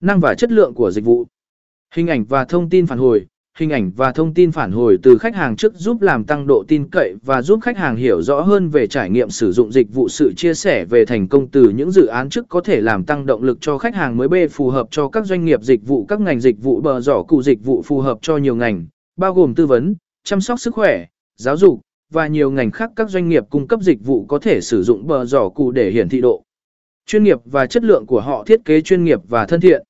Năng và chất lượng của dịch vụ. Hình ảnh và thông tin phản hồi. Hình ảnh và thông tin phản hồi từ khách hàng trước giúp làm tăng độ tin cậy và giúp khách hàng hiểu rõ hơn về trải nghiệm sử dụng dịch vụ sự chia sẻ về thành công từ những dự án trước có thể làm tăng động lực cho khách hàng mới B phù hợp cho các doanh nghiệp dịch vụ các ngành dịch vụ bờ giỏ cụ dịch vụ phù hợp cho nhiều ngành, bao gồm tư vấn, chăm sóc sức khỏe, giáo dục và nhiều ngành khác các doanh nghiệp cung cấp dịch vụ có thể sử dụng bờ giỏ cụ để hiển thị độ chuyên nghiệp và chất lượng của họ thiết kế chuyên nghiệp và thân thiện